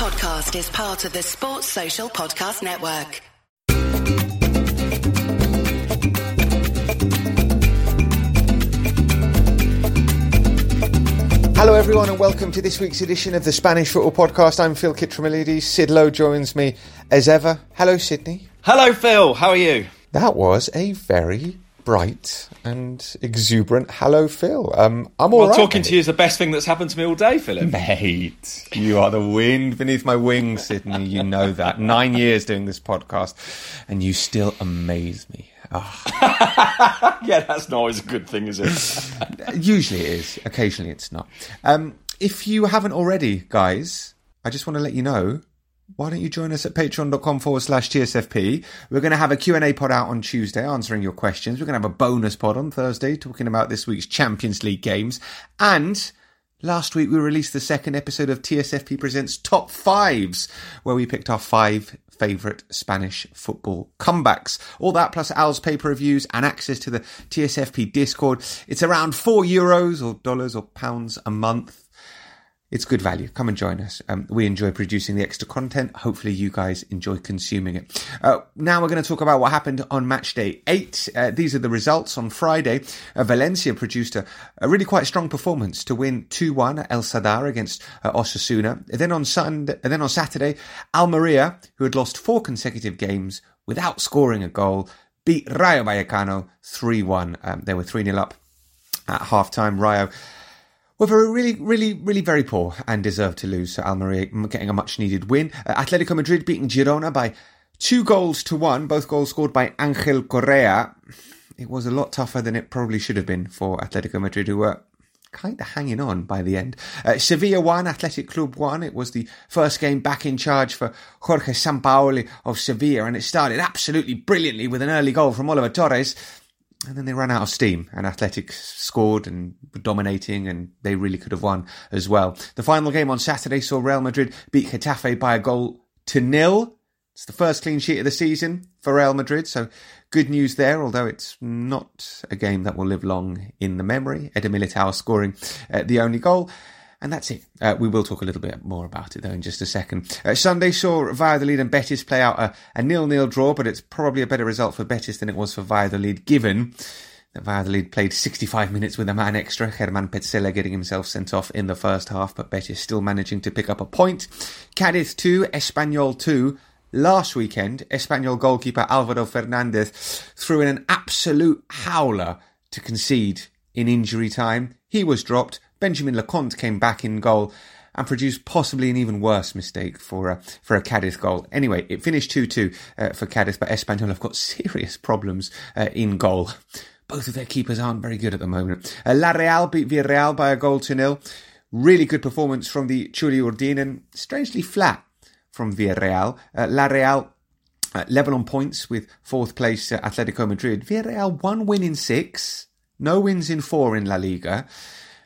podcast is part of the Sports Social Podcast Network. Hello, everyone, and welcome to this week's edition of the Spanish Football Podcast. I'm Phil Kitromilides. Sid Lowe joins me as ever. Hello, Sydney. Hello, Phil. How are you? That was a very bright and exuberant hello, Phil. Um, I'm all well, right, talking mate. to you is the best thing that's happened to me all day, Philip. Mate, you are the wind beneath my wings, Sydney. You know that. Nine years doing this podcast, and you still amaze me. Oh, yeah, that's not always a good thing, is it? usually it is. Occasionally it's not. Um, if you haven't already, guys, I just want to let you know. Why don't you join us at patreon.com forward slash TSFP? We're going to have a Q&A pod out on Tuesday answering your questions. We're going to have a bonus pod on Thursday talking about this week's Champions League games. And last week we released the second episode of TSFP Presents Top Fives, where we picked our five favourite Spanish football comebacks. All that plus Al's paper reviews and access to the TSFP Discord. It's around four euros or dollars or pounds a month. It's good value. Come and join us. Um, we enjoy producing the extra content. Hopefully, you guys enjoy consuming it. Uh, now, we're going to talk about what happened on match day eight. Uh, these are the results on Friday. Uh, Valencia produced a, a, really quite strong performance to win 2 1 at El Sadar against uh, Osasuna. Then on, Sunday, then on Saturday, Almeria, who had lost four consecutive games without scoring a goal, beat Rayo Vallecano 3 1. Um, they were 3 0 up at half time. Rayo were very, really, really, really very poor and deserved to lose. So Almeria getting a much needed win. Uh, Atletico Madrid beating Girona by two goals to one, both goals scored by Angel Correa. It was a lot tougher than it probably should have been for Atletico Madrid, who were kind of hanging on by the end. Uh, Sevilla won, Athletic Club won. It was the first game back in charge for Jorge Sampaoli of Sevilla, and it started absolutely brilliantly with an early goal from Oliver Torres. And then they ran out of steam, and Athletic scored and were dominating, and they really could have won as well. The final game on Saturday saw Real Madrid beat Getafe by a goal to nil. It's the first clean sheet of the season for Real Madrid, so good news there, although it's not a game that will live long in the memory. Eder Militao scoring uh, the only goal. And that's it. Uh, we will talk a little bit more about it though in just a second. Uh, Sunday saw Valladolid and Betis play out a, a nil-nil draw, but it's probably a better result for Betis than it was for Valladolid, given that Valladolid played 65 minutes with a man extra. German Pezzella getting himself sent off in the first half, but Betis still managing to pick up a point. Cadiz 2, Espanyol 2. Last weekend, Espanyol goalkeeper Alvaro Fernandez threw in an absolute howler to concede in injury time. He was dropped. Benjamin Lecomte came back in goal and produced possibly an even worse mistake for a, for a Cadiz goal. Anyway, it finished 2-2 uh, for Cadiz, but Espanyol have got serious problems uh, in goal. Both of their keepers aren't very good at the moment. Uh, La Real beat Villarreal by a goal to nil. Really good performance from the Txuri Urdin and strangely flat from Villarreal. Uh, La Real uh, level on points with fourth place uh, Atletico Madrid. Villarreal one win in six, no wins in four in La Liga.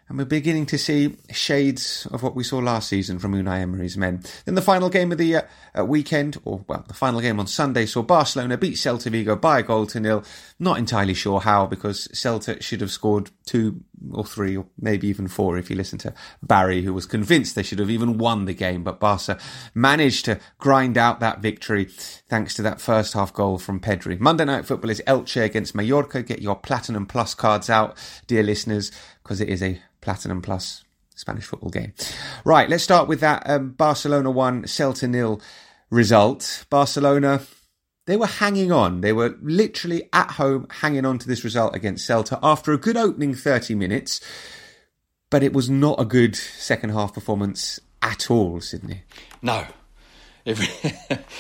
And we're beginning to see shades of what we saw last season from Unai Emery's men. Then the final game of the uh, uh, weekend, or well, the final game on Sunday, saw Barcelona beat Celta Vigo by a goal to nil. Not entirely sure how, because Celta should have scored two or three, or maybe even four if you listen to Barry, who was convinced they should have even won the game. But Barca managed to grind out that victory thanks to that first half goal from Pedri. Monday Night Football is Elche against Mallorca. Get your Platinum Plus cards out, dear listeners, because it is a Platinum Plus Spanish football game. Right, let's start with that um, Barcelona 1, Celta nil result. Barcelona, they were hanging on. They were literally at home hanging on to this result against Celta after a good opening 30 minutes, but it was not a good second half performance at all, Sydney. No. It,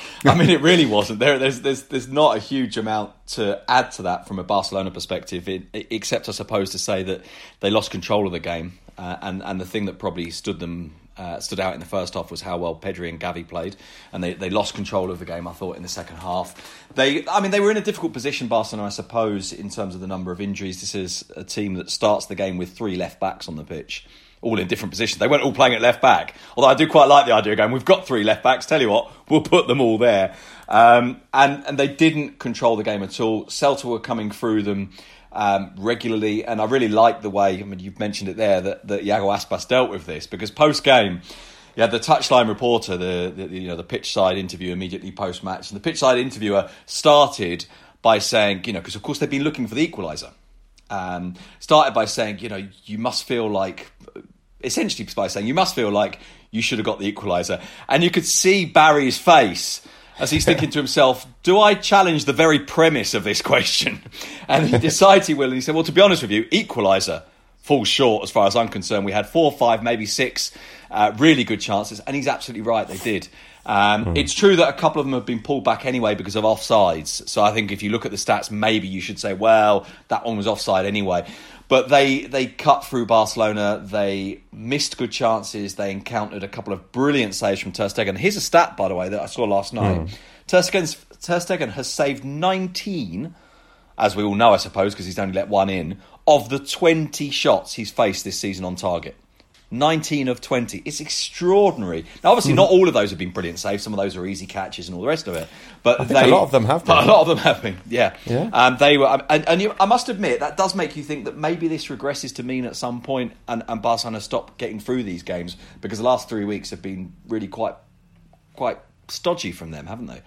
I mean, it really wasn't. There, there's, there's, there's not a huge amount to add to that from a Barcelona perspective, it, except I suppose to say that they lost control of the game, uh, and and the thing that probably stood them uh, stood out in the first half was how well Pedri and Gavi played, and they, they lost control of the game. I thought in the second half, they I mean they were in a difficult position, Barcelona, I suppose, in terms of the number of injuries. This is a team that starts the game with three left backs on the pitch all in different positions. They weren't all playing at left back. Although I do quite like the idea of going, we've got three left backs, tell you what, we'll put them all there. Um, and, and they didn't control the game at all. Celta were coming through them um, regularly, and I really like the way, I mean, you've mentioned it there, that, that Iago Aspas dealt with this, because post game, had the touchline reporter, the, the you know the pitch side interview immediately post match, and the pitch side interviewer started by saying, you know, because of course they've been looking for the equaliser. Um, started by saying, you know, you must feel like, essentially by saying, you must feel like you should have got the equaliser, and you could see Barry's face as he's thinking to himself, do I challenge the very premise of this question? And he decides he will, and he said, well, to be honest with you, equaliser falls short as far as I'm concerned. We had four, five, maybe six uh, really good chances, and he's absolutely right. They did. Um, mm. It's true that a couple of them have been pulled back anyway because of offsides. So I think if you look at the stats, maybe you should say, well, that one was offside anyway. But they they cut through Barcelona. They missed good chances. They encountered a couple of brilliant saves from Ter Stegen. Here's a stat, by the way, that I saw last night. Mm. Ter, Ter Stegen has saved 19, as we all know, I suppose, because he's only let one in, of the 20 shots he's faced this season on target. 19 of 20. It's extraordinary. Now, obviously, not all of those have been brilliant saves. Some of those are easy catches and all the rest of it. But they, a lot of them have been. A lot of them have been. Yeah. yeah. Um, they were, and, and you, I must admit that does make you think that maybe this regresses to mean at some point, and, and Barcelona stop getting through these games because the last three weeks have been really quite, quite stodgy from them, haven't they?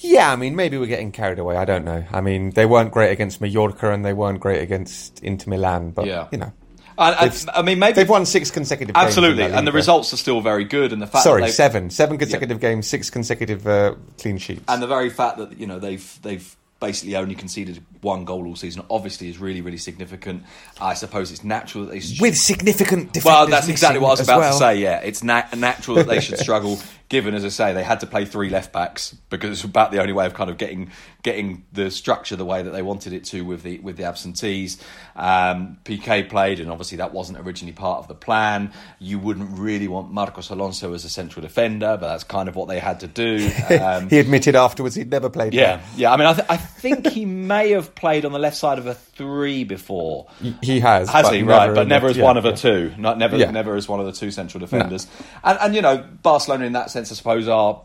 Yeah, I mean, maybe we're getting carried away. I don't know. I mean, they weren't great against Mallorca and they weren't great against Inter Milan, but yeah. you know, and, I mean, maybe they've won six consecutive. Games. Absolutely, and the results are still very good. And the fact, sorry, seven, seven consecutive yeah. games, six consecutive uh, clean sheets, and the very fact that you know they've they've basically only conceded one goal all season obviously is really really significant. I suppose it's natural that they should... with significant. Well, that's exactly what I was about well. to say. Yeah, it's na- natural that they should struggle. Given, as I say, they had to play three left backs because it's about the only way of kind of getting getting the structure the way that they wanted it to with the with the absentees. Um, Piqué played, and obviously that wasn't originally part of the plan. You wouldn't really want Marcos Alonso as a central defender, but that's kind of what they had to do. Um, he admitted afterwards he'd never played. Yeah, yeah. I mean, I, th- I think he may have played on the left side of a three before. He has, has he? Right, but never as yeah, one of yeah. a two. Not never, yeah. never as one of the two central defenders. No. And, and you know, Barcelona in that sense, I suppose, are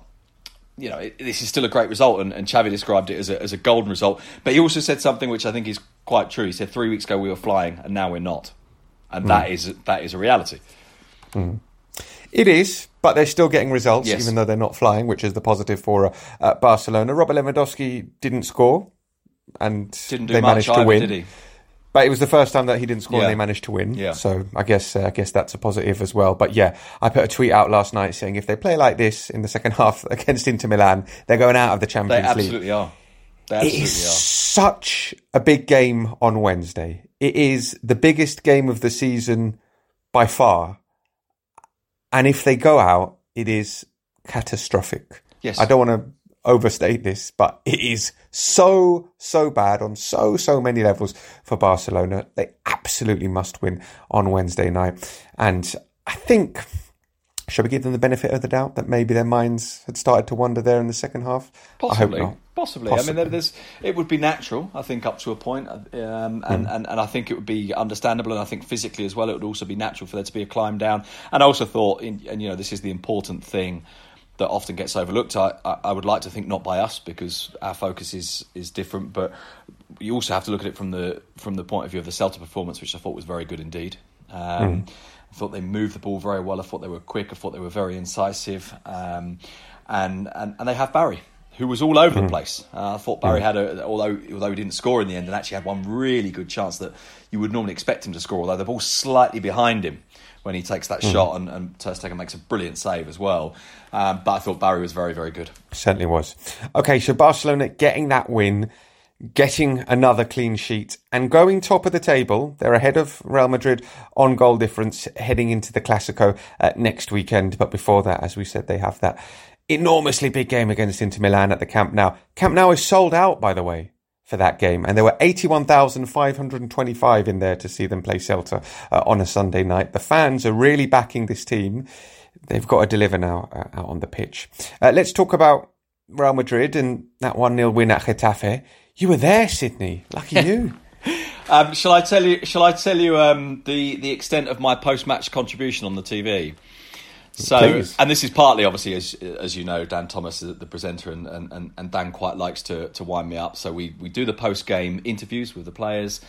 you know, it, this is still a great result, and, and Xavi described it as a, as a golden result. But he also said something which I think is quite true. He said three weeks ago we were flying, and now we're not, and mm. that is that is a reality. Mm. It is, but they're still getting results, yes. even though they're not flying, which is the positive for uh, Barcelona. Robert Lewandowski didn't score, and they managed to either, win. But it was the first time that he didn't score yeah. and they managed to win. Yeah. So I guess uh, I guess that's a positive as well. But yeah, I put a tweet out last night saying if they play like this in the second half against Inter Milan, they're going out of the Champions League. They absolutely League. are. They absolutely it is are. such a big game on Wednesday. It is the biggest game of the season by far. And if they go out, it is catastrophic. Yes. I don't want to overstate this, but it is so, so bad on so, so many levels for Barcelona. They absolutely must win on Wednesday night. And I think, shall we give them the benefit of the doubt that maybe their minds had started to wander there in the second half? Possibly. Possibly. Possibly. I mean, there's, it would be natural, I think, up to a point, um, and, mm. and, and I think it would be understandable, and I think physically as well, it would also be natural for there to be a climb down. And I also thought, in, and you know, this is the important thing that often gets overlooked. I, I would like to think not by us because our focus is is different, but you also have to look at it from the from the point of view of the Celta performance, which I thought was very good indeed. Um, mm. I thought they moved the ball very well. I thought they were quick. I thought they were very incisive, um, and, and and they have Barry, who was all over the hmm. place. Uh, I thought Barry mm. had a although although he didn't score in the end, and actually had one really good chance that you would normally expect him to score, although the ball slightly behind him when he takes that mm. shot, and, and Ter Stegen makes a brilliant save as well. Um, but I thought Barry was very, very good. Certainly was. Okay, so Barcelona getting that win, getting another clean sheet, and going top of the table. They're ahead of Real Madrid on goal difference heading into the Clasico uh, next weekend. But before that, as we said, they have that enormously big game against Inter Milan at the Camp Nou. Camp Nou is sold out, by the way for that game. And there were 81,525 in there to see them play Celta uh, on a Sunday night. The fans are really backing this team. They've got to deliver now uh, out on the pitch. Uh, let's talk about Real Madrid and that 1 0 win at Getafe. You were there, Sydney. Lucky you. um, shall I tell you? Shall I tell you um, the the extent of my post match contribution on the TV? So, Please. and this is partly obviously, as as you know, Dan Thomas is the presenter, and, and, and Dan quite likes to to wind me up. So we we do the post game interviews with the players.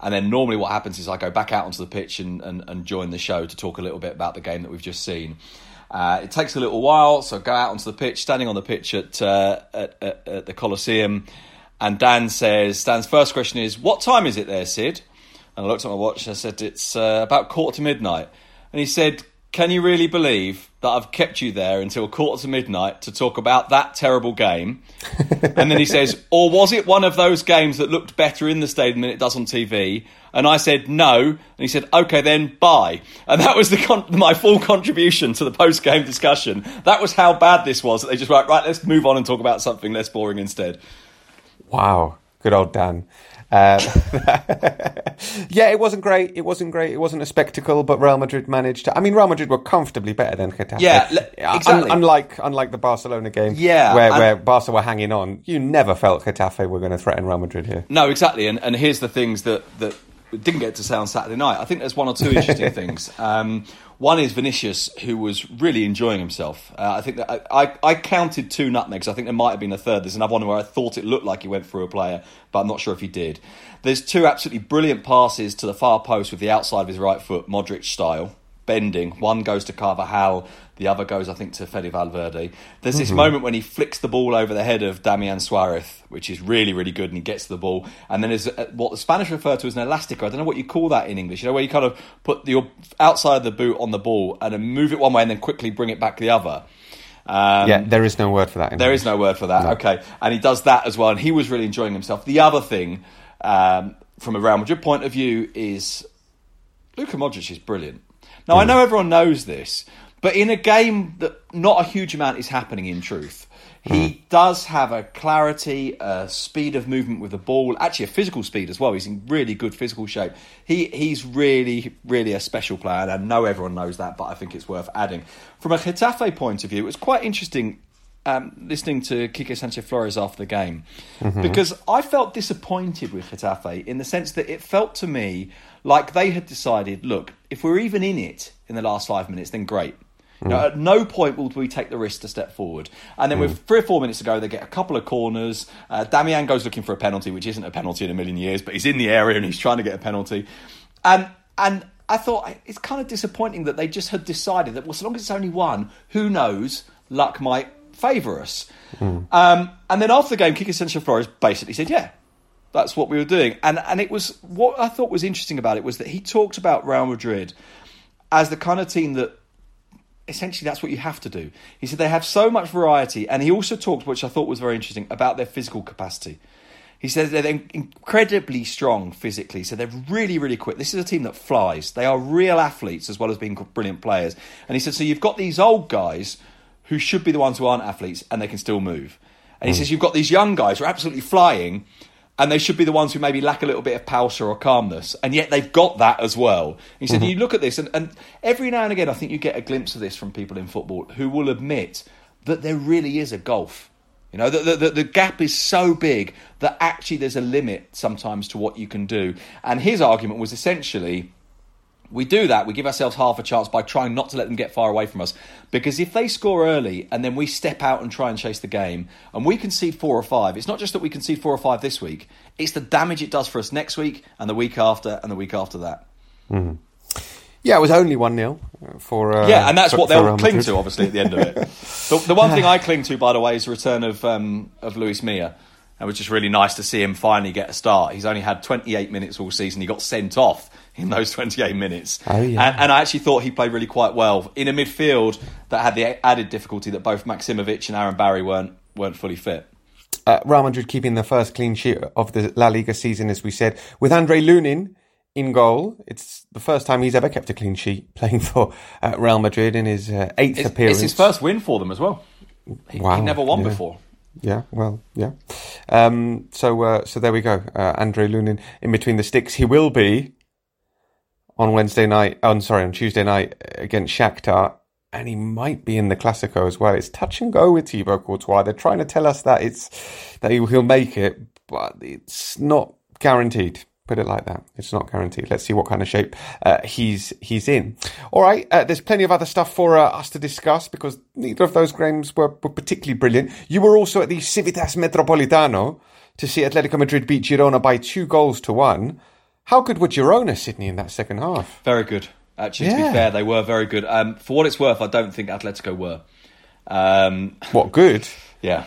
And then normally what happens is I go back out onto the pitch and, and, and join the show to talk a little bit about the game that we've just seen. Uh, it takes a little while, so I go out onto the pitch, standing on the pitch at, uh, at, at, at the Coliseum, and Dan says, Dan's first question is, "What time is it there, Sid?" And I looked at my watch and I said, "It's uh, about quarter to midnight." And he said, "Can you really believe that I've kept you there until quarter to midnight to talk about that terrible game?" and then he says, "Or was it one of those games that looked better in the stadium than it does on TV?" And I said no, and he said, "Okay, then bye." And that was the con- my full contribution to the post-game discussion. That was how bad this was. That they just went, right, let's move on and talk about something less boring instead. Wow, good old Dan. Um, yeah, it wasn't great. It wasn't great. It wasn't a spectacle, but Real Madrid managed to. I mean, Real Madrid were comfortably better than Getafe. Yeah, exactly. Un- unlike unlike the Barcelona game, Yeah, where and- where Barca were hanging on, you never felt Getafe were going to threaten Real Madrid here. No, exactly. And, and here's the things that, that didn't get to say on Saturday night. I think there's one or two interesting things. Um, one is Vinicius, who was really enjoying himself. Uh, I think that I, I, I counted two nutmegs. I think there might have been a third. There's another one where I thought it looked like he went through a player, but I'm not sure if he did. There's two absolutely brilliant passes to the far post with the outside of his right foot, Modric style. Bending. One goes to Carvajal, the other goes, I think, to Fede Valverde. There's this moment when he flicks the ball over the head of Damian Suarez, which is really, really good, and he gets to the ball. And then there's uh, what the Spanish refer to as an elastico. I don't know what you call that in English. You know, where you kind of put your outside of the boot on the ball and then move it one way and then quickly bring it back the other. Um, yeah, there is no word for that. In there English. is no word for that. Okay, and he does that as well, and he was really enjoying himself. The other thing, um, from a Real Madrid point of view, is Luka Modric is brilliant. Now I know everyone knows this, but in a game that not a huge amount is happening in truth, he does have a clarity, a speed of movement with the ball, actually a physical speed as well. He's in really good physical shape. He he's really really a special player, and I know everyone knows that, but I think it's worth adding. From a Getafe point of view, it was quite interesting um, listening to Kike Sanchez Flores after the game because I felt disappointed with Getafe in the sense that it felt to me like they had decided, look, if we're even in it in the last five minutes, then great. You know, at no point will we take the risk to step forward. And then with three or four minutes to go, they get a couple of corners. Uh, Damian goes looking for a penalty, which isn't a penalty in a million years, but he's in the area and he's trying to get a penalty. And and I thought it's kind of disappointing that they just had decided that well, as long as it's only one, who knows, luck might favour us. Um, and then after the game, Kike Sanchez Flores basically said, "Yeah, that's what we were doing." And and it was what I thought was interesting about it was that he talked about Real Madrid as the kind of team that essentially that's what you have to do. He said they have so much variety, and he also talked, which I thought was very interesting, about their physical capacity. He says they're incredibly strong physically, so they're really, really quick. This is a team that flies. They are real athletes as well as being brilliant players. And he said, so you've got these old guys who should be the ones who aren't athletes, and they can still move. And he hmm. says you've got these young guys who are absolutely flying, and they should be the ones who maybe lack a little bit of pausa or calmness, and yet they've got that as well. He said, mm-hmm. you look at this, and, and every now and again, I think you get a glimpse of this from people in football who will admit that there really is a gulf. You know, the, the, the gap is so big that actually there's a limit sometimes to what you can do. And his argument was essentially we do that, we give ourselves half a chance by trying not to let them get far away from us. Because if they score early and then we step out and try and chase the game, and we concede four or five, it's not just that we concede four or five this week, it's the damage it does for us next week and the week after and the week after that. Yeah, it was only one 0 for uh, Yeah, and that's for- what they'll cling Madrid. to, obviously, at the end of it. the, the one thing I cling to, by the way, is the return of um, of Luis Milla. It was just really nice to see him finally get a start. He's only had 28 minutes all season. He got sent off in those 28 minutes. Oh, yeah. and, and I actually thought he played really quite well in a midfield that had the added difficulty that both Maksimovic and Arambarri weren't weren't fully fit. Uh, Real Madrid keeping the first clean sheet of the La Liga season, as we said, with Andre Lunin in goal. It's the first time he's ever kept a clean sheet playing for uh, Real Madrid in his uh, eighth It's, appearance. it's his first win for them as well. He, Wow, he never won yeah. before. Yeah, well, yeah. Um, so, uh, so there we go. Uh, Andre Lunin in between the sticks. He will be on Wednesday night. On sorry, on Tuesday night against Shakhtar, and he might be in the Clasico as well. It's touch and go with Thibaut Courtois. They're trying to tell us that it's that he, he'll make it, but it's not guaranteed. Put it like that. It's not guaranteed. Let's see what kind of shape uh, he's he's in. All right. Uh, there's plenty of other stuff for uh, us to discuss because neither of those games were, were particularly brilliant. You were also at the Civitas Metropolitano to see Atletico Madrid beat Girona by two goals to one. How good were Girona, Sydney, in that second half? Very good. Actually, to be fair, they were very good. Um, for what it's worth, I don't think Atletico were. Um, What good? yeah.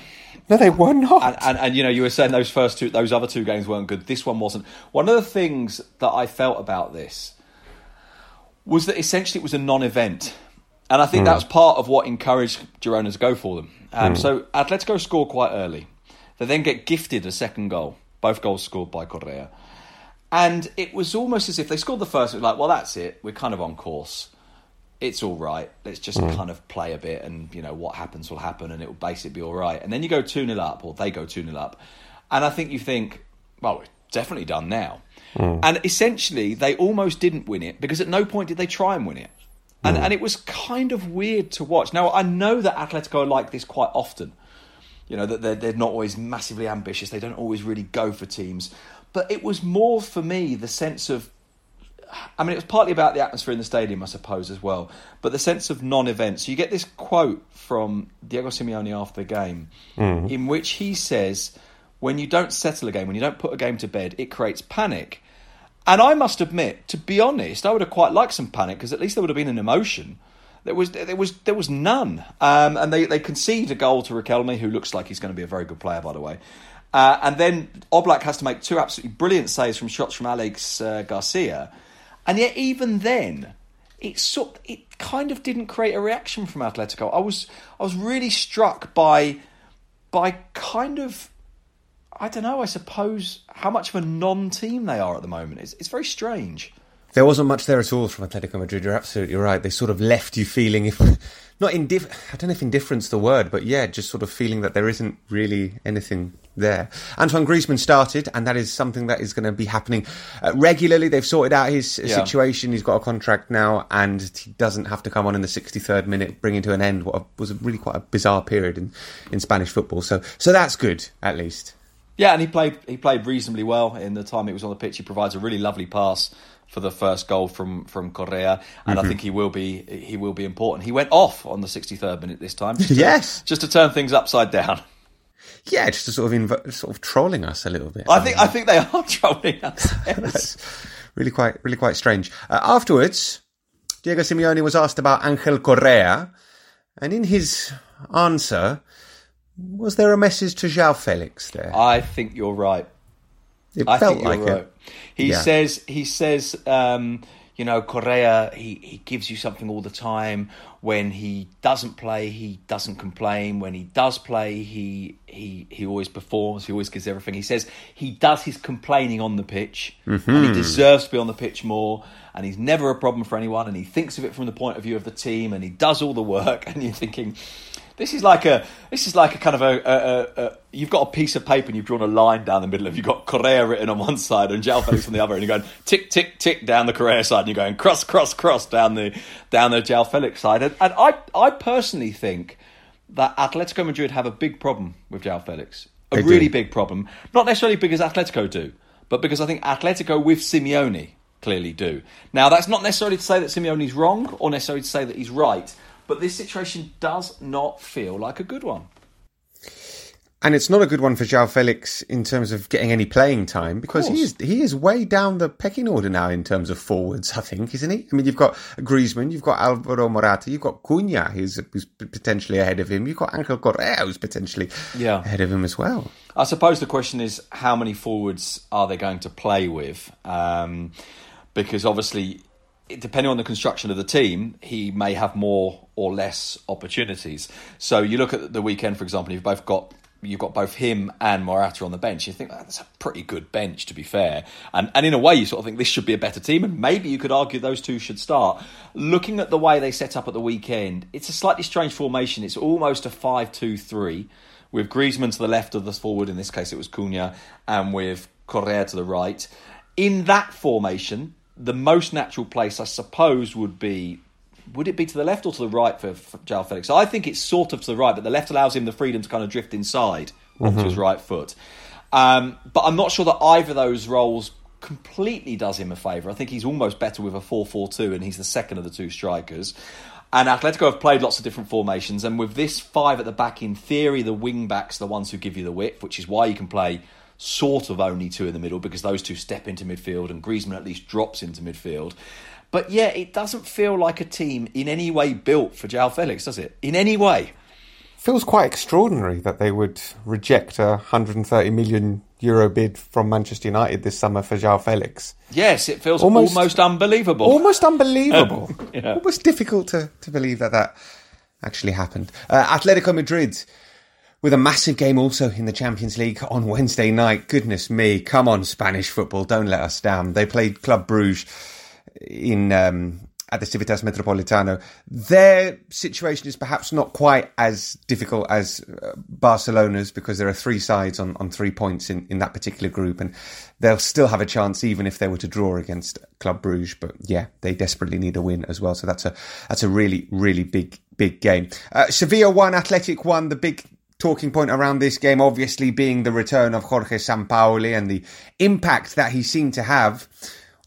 No, they were not. And, and, and you know, you were saying those first two, those other two games weren't good. This one wasn't. One of the things that I felt about this was that essentially it was a non-event, and I think that was part of what encouraged Girona to go for them. Um, So Atletico score quite early. They then get gifted a second goal. Both goals scored by Correa, and it was almost as if they scored the first. It was like, well, that's it. We're kind of on course. It's all right. Let's just mm. kind of play a bit, and you know what happens will happen, and it will basically be all right. And then you go two 0 up, or they go two 0 up, and I think you think, well, we're definitely done now. Mm. And essentially, they almost didn't win it because at no point did they try and win it. And, mm. and it was kind of weird to watch. Now, I know that Atletico are like this quite often. You know, that they're, they're not always massively ambitious. They don't always really go for teams. But it was more for me the sense of. I mean, it was partly about the atmosphere in the stadium, I suppose, as well. But the sense of non events. So you get this quote from Diego Simeone after the game, in which he says, when you don't settle a game, when you don't put a game to bed, it creates panic. And I must admit, to be honest, I would have quite liked some panic because at least there would have been an emotion. There was there was there was none, um, and they they concede a goal to Riquelme, who looks like he's going to be a very good player, by the way. Uh, and then Oblak has to make two absolutely brilliant saves from shots from Alex uh, Garcia, and yet even then, it sort it kind of didn't create a reaction from Atletico. I was I was really struck by by kind of I don't know. I suppose how much of a non-team they are at the moment. It's it's very strange. There wasn't much there at all from Atletico Madrid. You're absolutely right. They sort of left you feeling, if not indif- I don't know if indifference the word, but yeah, just sort of feeling that there isn't really anything there. Antoine Griezmann started, and that is something that is going to be happening uh, regularly. They've sorted out his uh, Yeah. situation. He's got a contract now, and he doesn't have to come on in the 63rd minute, bringing to an end what was really quite a bizarre period in, in Spanish football. So, so that's good at least. Yeah, and he played he played reasonably well in the time he was on the pitch. He provides a really lovely pass for the first goal from from Correa, and I think he will be he will be important. He went off on the 63rd minute this time. Just to, Yes. just to turn things upside down. Yeah, just to sort of inv- sort of trolling us a little bit. I think I think they are trolling us. Yes. Really quite really quite strange. Uh, afterwards, Diego Simeone was asked about Angel Correa, and in his answer, was there a message to João Felix there? I think you're right. It I felt like right. it. He Yeah. says he says um, you know Correa he, he gives you something all the time. When he doesn't play, he doesn't complain. When he does play, he he he always performs. He always gives everything. He says he does his complaining on the pitch, Mm-hmm. and he deserves to be on the pitch more. And he's never a problem for anyone. And he thinks of it from the point of view of the team. And he does all the work. And you're thinking, this is like a this is like a kind of a, a, a, a you've got a piece of paper and you've drawn a line down the middle of you've got Correa written on one side and João Felix on the other and you're going tick tick tick down the Correa side and you're going cross cross cross down the down the João Felix side. And, and I I personally think that Atletico Madrid have a big problem with João Felix. A They do. really big problem. Not necessarily because Atletico do but because I think Atletico with Simeone clearly do. Now that's not necessarily to say that Simeone's wrong or necessarily to say that he's right but this situation does not feel like a good one. And it's not a good one for João Felix in terms of getting any playing time because he is he is way down the pecking order now in terms of forwards. I think, isn't he? I mean, you've got Griezmann, you've got Alvaro Morata, you've got Cunha, who's, who's potentially ahead of him. You've got Angel Correa, who's potentially Yeah. ahead of him as well. I suppose the question is how many forwards are they going to play with? Um, because obviously, depending on the construction of the team, he may have more or less opportunities. So you look at the weekend, for example, you've both got. You've got both him and Morata on the bench. You think "Ah, that's a pretty good bench, to be fair. And and in a way, you sort of think this should be a better team, and maybe you could argue those two should start. Looking at the way they set up at the weekend, it's a slightly strange formation. It's almost a five-two-three with Griezmann to the left of the forward, in this case it was Cunha, and with Correa to the right. In that formation, the most natural place, I suppose, would be would it be to the left or to the right for, for João Felix? I think it's sort of to the right, but the left allows him the freedom to kind of drift inside onto his right foot. Um, but I'm not sure that either of those roles completely does him a favour. I think he's almost better with a 4 4 2, and he's the second of the two strikers. And Atletico have played lots of different formations, and with this five at the back, in theory, the wing backs are the ones who give you the width, which is why you can play sort of only two in the middle because those two step into midfield and Griezmann at least drops into midfield. But yeah, it doesn't feel like a team in any way built for João Felix, does it? In any way. Feels quite extraordinary that they would reject a 130 million euro bid from Manchester United this summer for João Felix. Yes, it feels almost, almost unbelievable. Almost unbelievable. yeah. Almost difficult to, to believe that that actually happened. Uh, Atletico Madrid with a massive game also in the Champions League on Wednesday night. Goodness me, come on, Spanish football, don't let us down. They played Club Bruges in um, at the Civitas Metropolitano. Their situation is perhaps not quite as difficult as uh, Barcelona's because there are three sides on, on three points in, in that particular group, and they'll still have a chance even if they were to draw against Club Bruges. But yeah, they desperately need a win as well. So that's a that's a really really big big game. Uh, Sevilla won, Athletic won. The big talking point around this game, obviously, being the return of Jorge Sampaoli and the impact that he seemed to have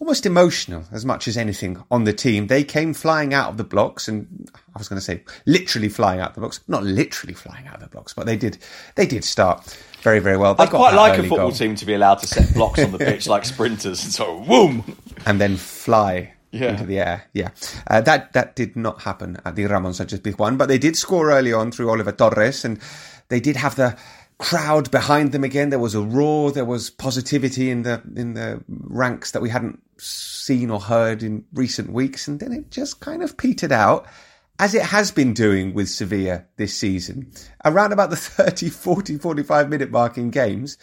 almost emotional as much as anything on the team. They came flying out of the blocks, and I was going to say literally flying out of the blocks, not literally flying out of the blocks, but they did. They did start very, very well. They I'd quite like a football goal. team to be allowed to set blocks on the pitch like sprinters and so boom, and then fly. Yeah. Into the air, yeah. Uh, that that did not happen at the Ramon Sanchez Pizjuan, but they did score early on through Oliver Torres, and they did have the crowd behind them again. There was a roar. There was positivity in the in the ranks that we hadn't seen or heard in recent weeks, and then it just kind of petered out. As it has been doing with Sevilla this season, around about the 30, 40, 45 minute mark in games,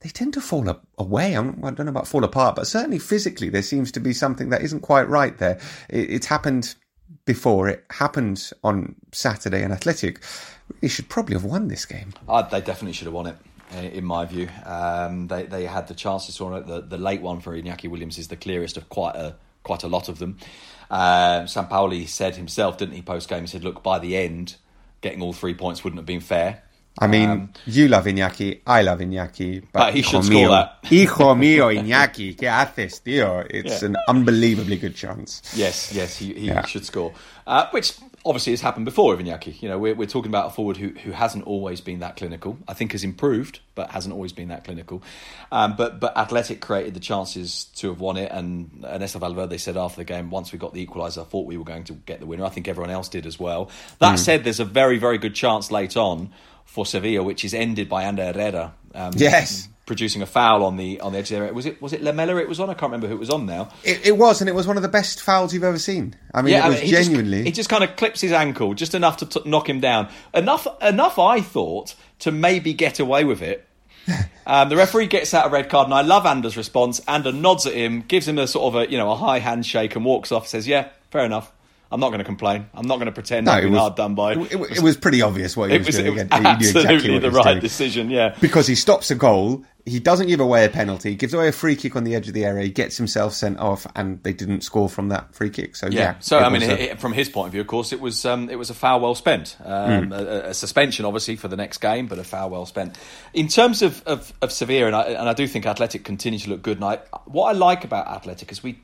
they tend to fall away. I don't know about fall apart, but certainly physically, there seems to be something that isn't quite right there. It's happened before. It happened on Saturday, and Athletic really should probably have won this game. Uh, they definitely should have won it in my view. Um, they they had the chances to it. The, the late one for Iñaki Williams is the clearest of quite a quite a lot of them. Uh, Sampaoli said himself, didn't he, post game? He said, "Look, by the end, getting all three points wouldn't have been fair." I mean, um, you love Iñaki, I love Iñaki, but, but he should mío, score that. Hijo mío, Iñaki, ¿qué haces, tío? It's yeah. an unbelievably good chance. Yes, yes, he, he yeah. should score. Uh, which obviously it's happened before Iñaki. You know, we're, we're talking about a forward who, who hasn't always been that clinical. I think has improved, but hasn't always been that clinical. Um, but but Athletic created the chances to have won it, and Ernesto Valverde said after the game, once we got the equaliser, I thought we were going to get the winner. I think everyone else did as well. That mm. said, there's a very very good chance late on for Sevilla, which is ended by Ander Herrera. Um, yes producing a foul on the on the edge there. Was it was it Lamela? It was on. I can't remember who it was on now. It, it was, and it was one of the best fouls you've ever seen. I mean, yeah, it was I mean, genuinely. Just, he just kind of clips his ankle just enough to t- knock him down. Enough, enough. I thought to maybe get away with it. um, the referee gets out a red card, and I love Ander's response. Ander nods at him, gives him a sort of a you know a high handshake, and walks off. Says, "Yeah, fair enough." I'm not going to complain. I'm not going to pretend no, I've been was, hard done by. It, it, was pretty obvious what he was, was doing. It was absolutely exactly the right doing. decision. Yeah, because he stops a goal. He doesn't give away a penalty. He gives away a free kick on the edge of the area. He gets himself sent off, and they didn't score from that free kick. So yeah. yeah so I mean, a... from his point of view, of course, it was um, it was a foul well spent. Um, mm. a, a, suspension, obviously, for the next game, but a foul well spent. In terms of of, of Sevilla, and I, and I do think Athletic continue to look good. And I, what I like about Athletic is we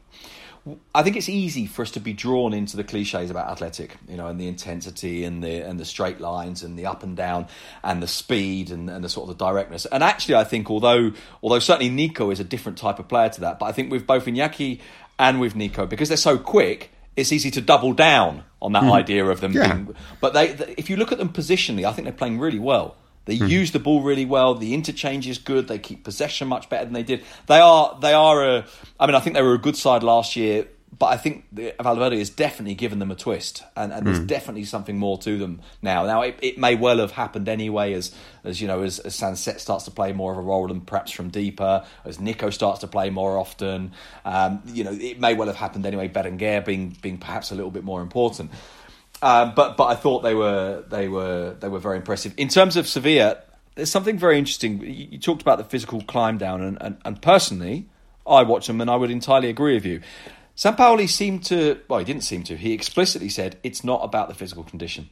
I think it's easy for us to be drawn into the cliches about athletic, you know, and the intensity and the and the straight lines and the up and down and the speed and, and the sort of the directness. And actually, I think although although certainly Nico is a different type of player to that, but I think with both Iñaki and with Nico because they're so quick, it's easy to double down on that mm. idea of them. Yeah. Being, but they, if you look at them positionally, I think they're playing really well. They mm. use the ball really well. The interchange is good. They keep possession much better than they did. They are. They are a. I mean, I think they were a good side last year, but I think Valverde has definitely given them a twist, and, and mm. there's hmm. definitely something more to them now. Now, it, it, may well have happened anyway, as as you know, as, as starts to play more of a role and perhaps from deeper, as Nico starts to play more often. Um, you know, it may well have happened anyway. Berenguer being being perhaps a little bit more important. Um, but but I thought they were they were they were very impressive in terms of Sevilla. There's something very interesting. You, you talked about the physical climb down, and, and, and personally, I watch them and I would entirely agree with you. Sampaoli seemed to well, he didn't seem to. He explicitly said it's not about the physical condition.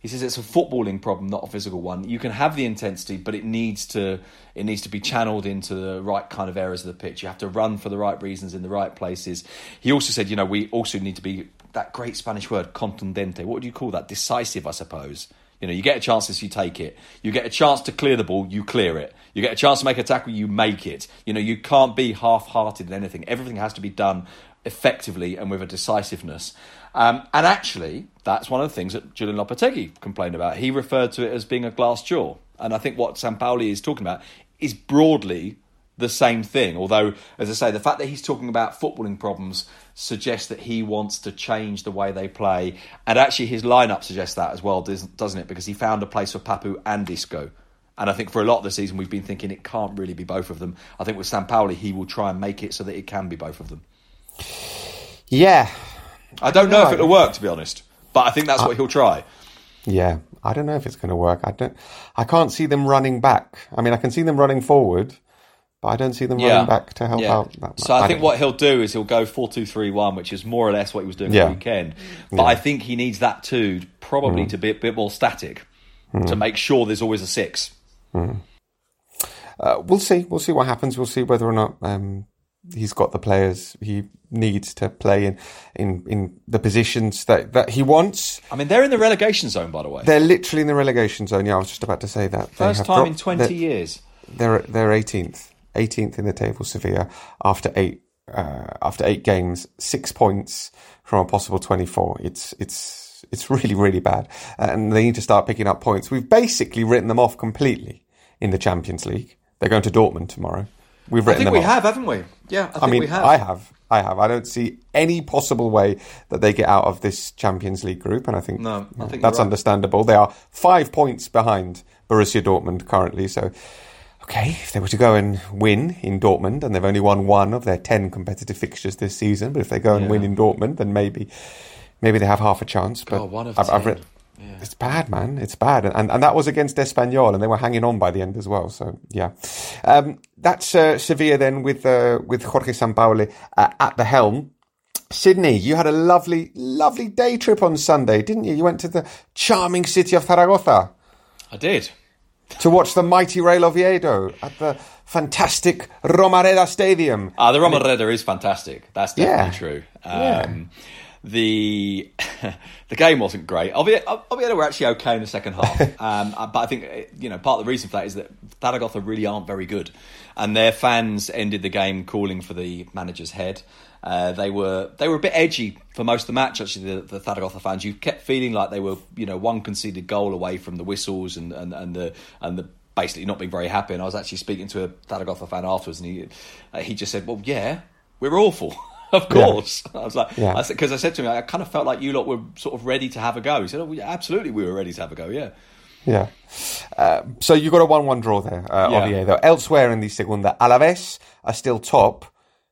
He says it's a footballing problem, not a physical one. You can have the intensity, but it needs to it needs to be channeled into the right kind of areas of the pitch. You have to run for the right reasons in the right places. He also said, you know, we also need to be that great Spanish word, contundente. What would you call that? Decisive, I suppose. You know, you get a chance you take it. You get a chance to clear the ball, you clear it. You get a chance to make a tackle, you make it. You know, you can't be half-hearted in anything. Everything has to be done effectively and with a decisiveness. Um, and actually, that's one of the things that Julen Lopetegui complained about. He referred to it as being a glass jaw. And I think what Sampaoli is talking about is broadly the same thing. Although, as I say, the fact that he's talking about footballing problems suggests that he wants to change the way they play. And actually, his lineup suggests that as well, doesn't it? Because he found a place for Papu and Isco. And I think for a lot of the season, we've been thinking it can't really be both of them. I think with Sampaoli, he will try and make it so that it can be both of them. Yeah. I don't know if it'll work, to be honest, but I think that's what he'll try. Yeah, I don't know if it's going to work. I don't. I can't see them running back. I mean, I can see them running forward, but I don't see them yeah. running back to help yeah. out. That much. so I, I think what he'll do is he'll go four two three one, which is more or less what he was doing yeah. the weekend. But I think he needs that too, probably mm. to be a bit more static, mm. to make sure there's always a six. Mm. Uh, we'll see. We'll see what happens. We'll see whether or not um, he's got the players he needs to play in, in, in the positions that, that he wants. I mean, they're in the relegation zone, by the way. They're literally in the relegation zone. Yeah, I was just about to say that. First time dropped, in 20 years. They're, they're 18th. 18th in the table, Sevilla, after eight, uh, after eight games, six points from a possible 24. It's, it's, it's really, really bad. And they need to start picking up points. We've basically written them off completely in the Champions League. They're going to Dortmund tomorrow. We've written them off. I think we off. have, haven't we? Yeah, I, I mean, we have. I have. I have. I don't see any possible way that they get out of this Champions League group, and I think, no, I think that's right. understandable. They are five points behind Borussia Dortmund currently, so okay, if they were to go and win in Dortmund, and they've only won one of their ten competitive fixtures this season, but if they go and yeah. win in Dortmund, then maybe maybe they have half a chance. But of I've, I've read, yeah. It's bad, man. It's bad. And, and that was against Espanyol, and they were hanging on by the end as well. So, yeah. Um, that's uh, Sevilla then with, uh, with Jorge Sampaoli uh, at the helm. Sydney, you had a lovely, lovely day trip on Sunday, didn't you? You went to the charming city of Zaragoza. I did. To watch the mighty Real Oviedo at the fantastic Romareda Stadium. Ah, the Romareda is fantastic. That's definitely yeah. true. Um, yeah the the game wasn't great. Oviedo, Oviedo were actually okay in the second half, um, uh, but I think you know part of the reason for that is that Zaragoza really aren't very good, and their fans ended the game calling for the manager's head. Uh, they were they were a bit edgy for most of the match. Actually, the, the Zaragoza fans, you kept feeling like they were you know one conceded goal away from the whistles and and, and the and the basically not being very happy. And I was actually speaking to a Zaragoza fan afterwards, and he uh, he just said, "Well, yeah, we're awful." of course. Yeah. I was like, because yeah. I, I, said to him, I kind of felt like you lot were sort of ready to have a go. He said, oh, yeah, absolutely, we were ready to have a go, yeah. Yeah. Uh, so you got a 1 1 draw there, uh, yeah. Oviedo. Elsewhere in the Segunda, Alaves are still top,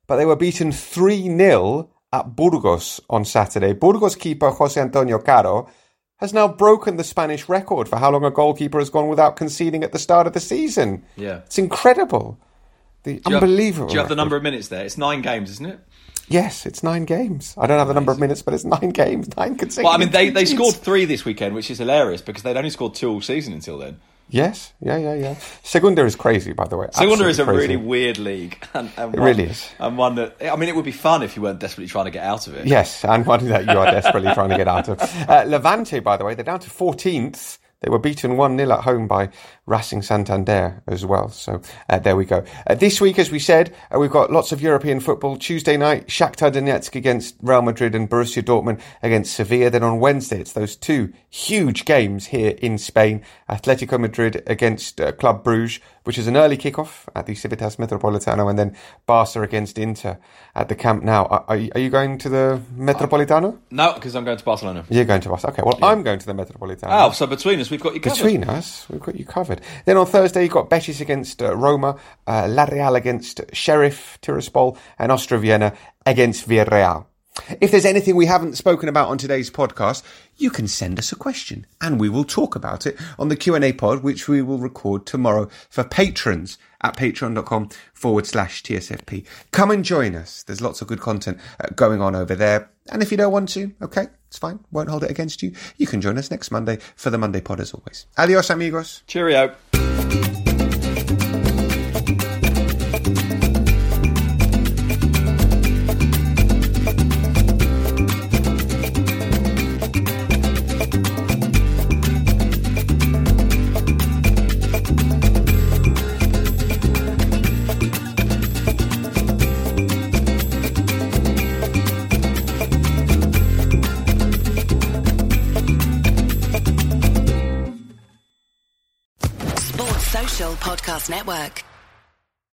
but they were beaten 3 0 at Burgos on Saturday. Burgos keeper Jose Antonio Caro has now broken the Spanish record for how long a goalkeeper has gone without conceding at the start of the season. Yeah. It's incredible. The do unbelievable. Have, do you have the number of minutes there? It's nine games, isn't it? Yes, it's nine games. I don't have the number of minutes, but it's nine games, nine consecutive. Well, I mean, they, they scored three this weekend, which is hilarious because they'd only scored two all season until then. Yes, yeah, yeah, yeah. Segunda is crazy, by the way. Segunda is a crazy. really weird league, and, and it one, really is. And one that I mean, it would be fun if you weren't desperately trying to get out of it. Yes, and one that you are desperately trying to get out of. Uh, Levante, by the way, they're down to fourteenth. They were beaten 1 0 at home by Racing Santander as well. So uh, there we go. Uh, this week, as we said, uh, we've got lots of European football. Tuesday night, Shakhtar Donetsk against Real Madrid and Borussia Dortmund against Sevilla. Then on Wednesday, it's those two huge games here in Spain. Atletico Madrid against uh, Club Bruges, which is an early kickoff at the Civitas Metropolitano, and then Barca against Inter at the Camp Nou. Are, are, you going to the Metropolitano? no, because I'm going to Barcelona. You're going to Barcelona. Okay, well, yeah. I'm going to the Metropolitano. Oh, so between us, we've got you covered. Between us, we've got you covered. Then on Thursday, you've got Betis against uh, Roma, uh, La Real against Sheriff Tiraspol, and Austria Vienna against Villarreal. If there's anything we haven't spoken about on today's podcast, you can send us a question and we will talk about it on the Q&A pod, which we will record tomorrow for patrons at patreon.com forward slash TSFP. Come and join us. There's lots of good content uh, going on over there. And if you don't want to, okay, it's fine. Won't hold it against you. You can join us next Monday for the Monday pod as always. Adios, amigos. Cheerio.